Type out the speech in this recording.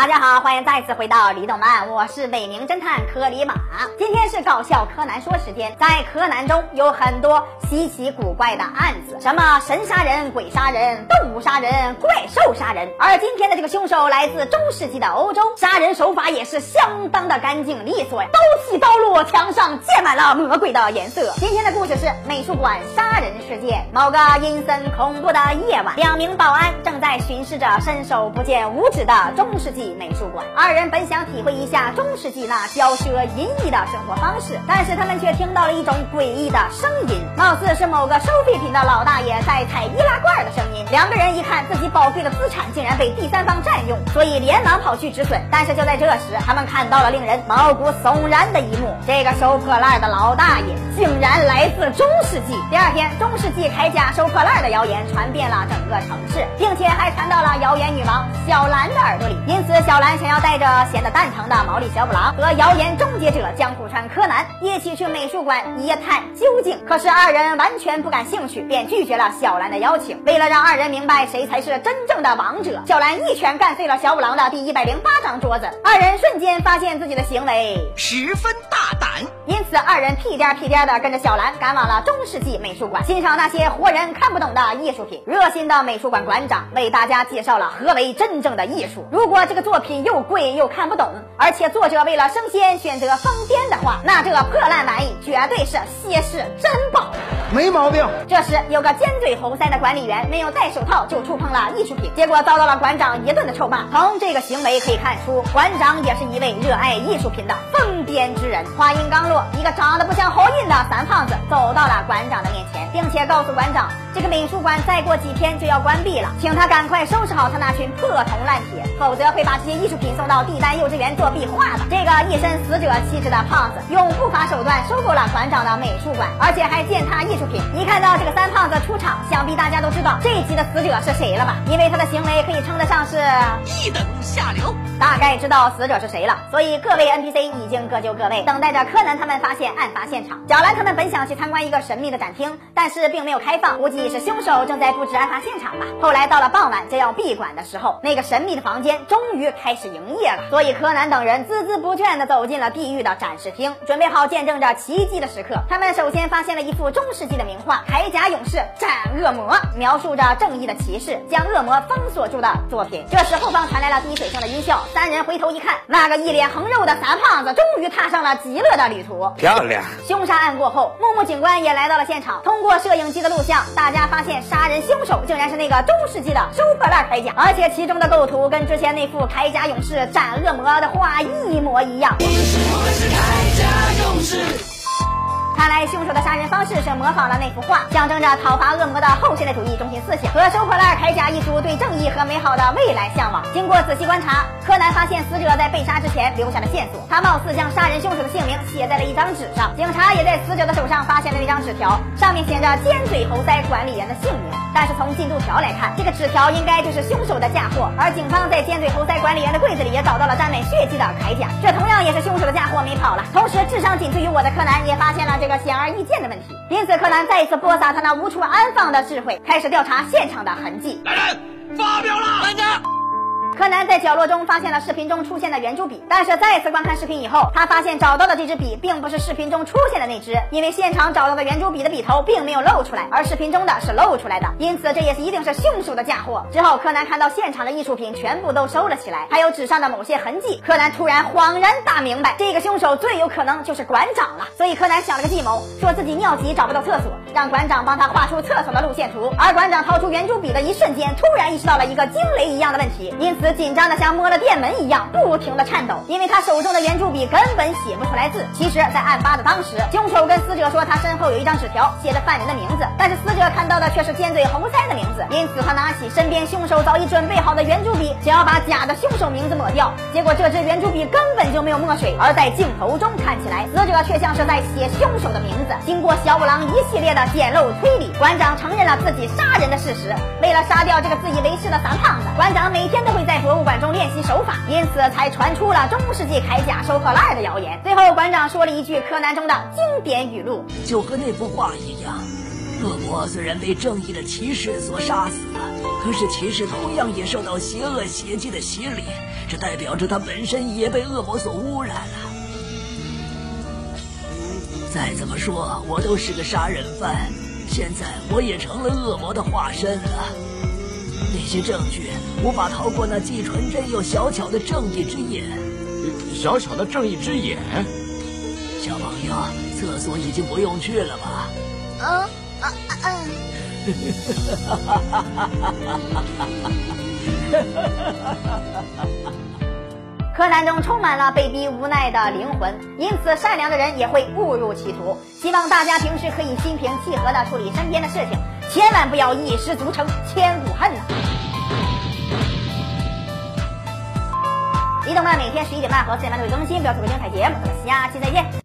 大家好，欢迎再次回到李动漫，我是伪名侦探柯里马。今天是搞笑柯南说时间，在柯南中有很多稀奇古怪的案子，什么神杀人、鬼杀人、动物杀人、怪兽杀人。而今天的这个凶手来自中世纪的欧洲，杀人手法也是相当的干净利索呀，刀起刀落，墙上溅满了魔鬼的颜色。今天的故事是美术馆杀人事件。某个阴森恐怖的夜晚，两名保安正在巡视着伸手不见五指的中世纪美术馆。二人本想体会一下中世纪那骄奢淫逸的生活方式，但是他们却听到了一种诡异的声音，貌似是某个收废品的老大爷在踩易拉罐的声音。两个人一看自己宝贵的资产竟然被第三方占用，所以连忙跑去止损。但是就在这时，他们看到了令人毛骨悚然的一幕：这个收破烂的老大爷竟然来自中世纪。第二天，中世纪铠甲收破烂的谣言传遍了整个城市，并且还传到了谣言女王小兰的耳朵里。因此，小兰想要带着闲得蛋疼的毛利小五郎和谣言终结者江户川柯南一起去美术馆一探究竟。可是二人完全不感兴趣，便拒绝了小兰的邀请。为了让二人明白谁才是真正的王者，小兰一拳干碎了小五郎的第一百零八张桌子。二人瞬间发现自己的行为十分大胆，此二人屁颠屁颠的跟着小兰赶往了中世纪美术馆，欣赏那些活人看不懂的艺术品。热心的美术馆馆长为大家介绍了何为真正的艺术。如果这个作品又贵又看不懂，而且作者为了升仙选择疯癫的话，那这破烂玩意绝对是稀世珍宝。没毛病。这时，有个尖嘴猴腮的管理员没有戴手套就触碰了艺术品，结果遭到了馆长一顿的臭骂。从这个行为可以看出，馆长也是一位热爱艺术品的疯癫之人。话音刚落，一个长得不像猴印的三胖子走到了馆长的面前，并且告诉馆长，这个美术馆再过几天就要关闭了，请他赶快收拾好他那群破铜烂铁，否则会把这些艺术品送到帝丹幼稚园做壁画的。这个一身死者气质的胖子，用不法手段收购了馆长的美术馆，而且还践踏艺术品。一看到这个三胖子出场，想必大家都知道这一集的死者是谁了吧？因为他的行为可以称得上是一等下流。大概知道死者是谁了，所以各位 NPC 已经各就各位，等待着柯南他们发现案发现场。小兰他们本想去参观一个神秘的展厅，但是并没有开放，估计是凶手正在布置案发现场吧。后来到了傍晚，将要闭馆的时候，那个神秘的房间终于开始营业了。所以柯南等人孜孜不倦地走进了地狱的展示厅，准备好见证着奇迹的时刻。他们首先发现了一幅中世纪的名画《铠甲勇士斩恶魔》，描述着正义的骑士将恶魔封锁住的作品。这时后方传来了滴水声的音效，三人回头一看，那个一脸横肉的傻胖子终于踏上了极乐的旅途。漂亮。凶杀案过后，木木警官也来到了现场。通过摄影机的录像，大家发现杀人凶手竟然是那个中世纪的收破烂铠甲，而且其中的构图跟之前那副铠甲勇士斩恶魔的画一模一样。看来凶手的杀人方式是模仿了那幅画，象征着讨伐恶魔的后现代主义中心思想和收破烂铠甲一族对正义和美好的未来向往。经过仔细观察，柯南发现死者在被杀之前留下的线索，他貌似将杀人凶手的姓名写在了一张纸上。警察也在死者的手上发现了那张纸条，上面写着尖嘴猴腮管理员的姓名。但是从进度条来看，这个纸条应该就是凶手的嫁祸。而警方在尖嘴猴腮管理员的柜子里也找到了沾满血迹的铠甲，这同样也是凶手的嫁祸没跑了。同时，智商仅次于我的柯南也发现了这个显而易见的问题，因此柯南再一次播撒他那无处安放的智慧，开始调查现场的痕迹。来人，发表了。柯南在角落中发现了视频中出现的圆珠笔，但是再次观看视频以后，他发现找到的这支笔并不是视频中出现的那支，因为现场找到的圆珠笔的笔头并没有露出来，而视频中的是露出来的，因此这也是一定是凶手的嫁祸。之后，柯南看到现场的艺术品全部都收了起来，还有纸上的某些痕迹，柯南突然恍然大明白，这个凶手最有可能就是馆长了。所以柯南想了个计谋，说自己尿急找不到厕所，让馆长帮他画出厕所的路线图。而馆长掏出圆珠笔的一瞬间，突然意识到了一个惊雷一样的问题，因此。紧张的像摸了电门一样，不停的颤抖，因为他手中的圆珠笔根本写不出来字。其实，在案发的当时，凶手跟死者说他身后有一张纸条，写着犯人的名字，但是死者看到的却是尖嘴猴腮的名字，因此他拿起身边凶手早已准备好的圆珠笔，想要把假的凶手名字抹掉。结果这支圆珠笔根本就没有墨水，而在镜头中看起来，死者却像是在写凶手的名字。经过小五郎一系列的简陋推理，馆长承认了自己杀人的事实。为了杀掉这个自以为是的三胖子，馆长每天都会在。博物馆中练习手法，因此才传出了中世纪铠甲收破烂的谣言。最后，馆长说了一句柯南中的经典语录：“就和那幅画一样，恶魔虽然被正义的骑士所杀死了，可是骑士同样也受到邪恶邪气的洗礼，这代表着他本身也被恶魔所污染了。再怎么说，我都是个杀人犯，现在我也成了恶魔的化身了。那些证据无法逃过那既纯真又小巧的正义之眼。小小的正义之眼，小朋友，厕所已经不用去了吧？嗯嗯嗯。柯南中充满了被逼无奈的灵魂，因此善良的人也会误入歧途。希望大家平时可以心平气和的处理身边的事情，千万不要一失足成千古恨呐！李动漫每天十一点半和四点半都会更新，不要错过精彩节目。咱们下期再见。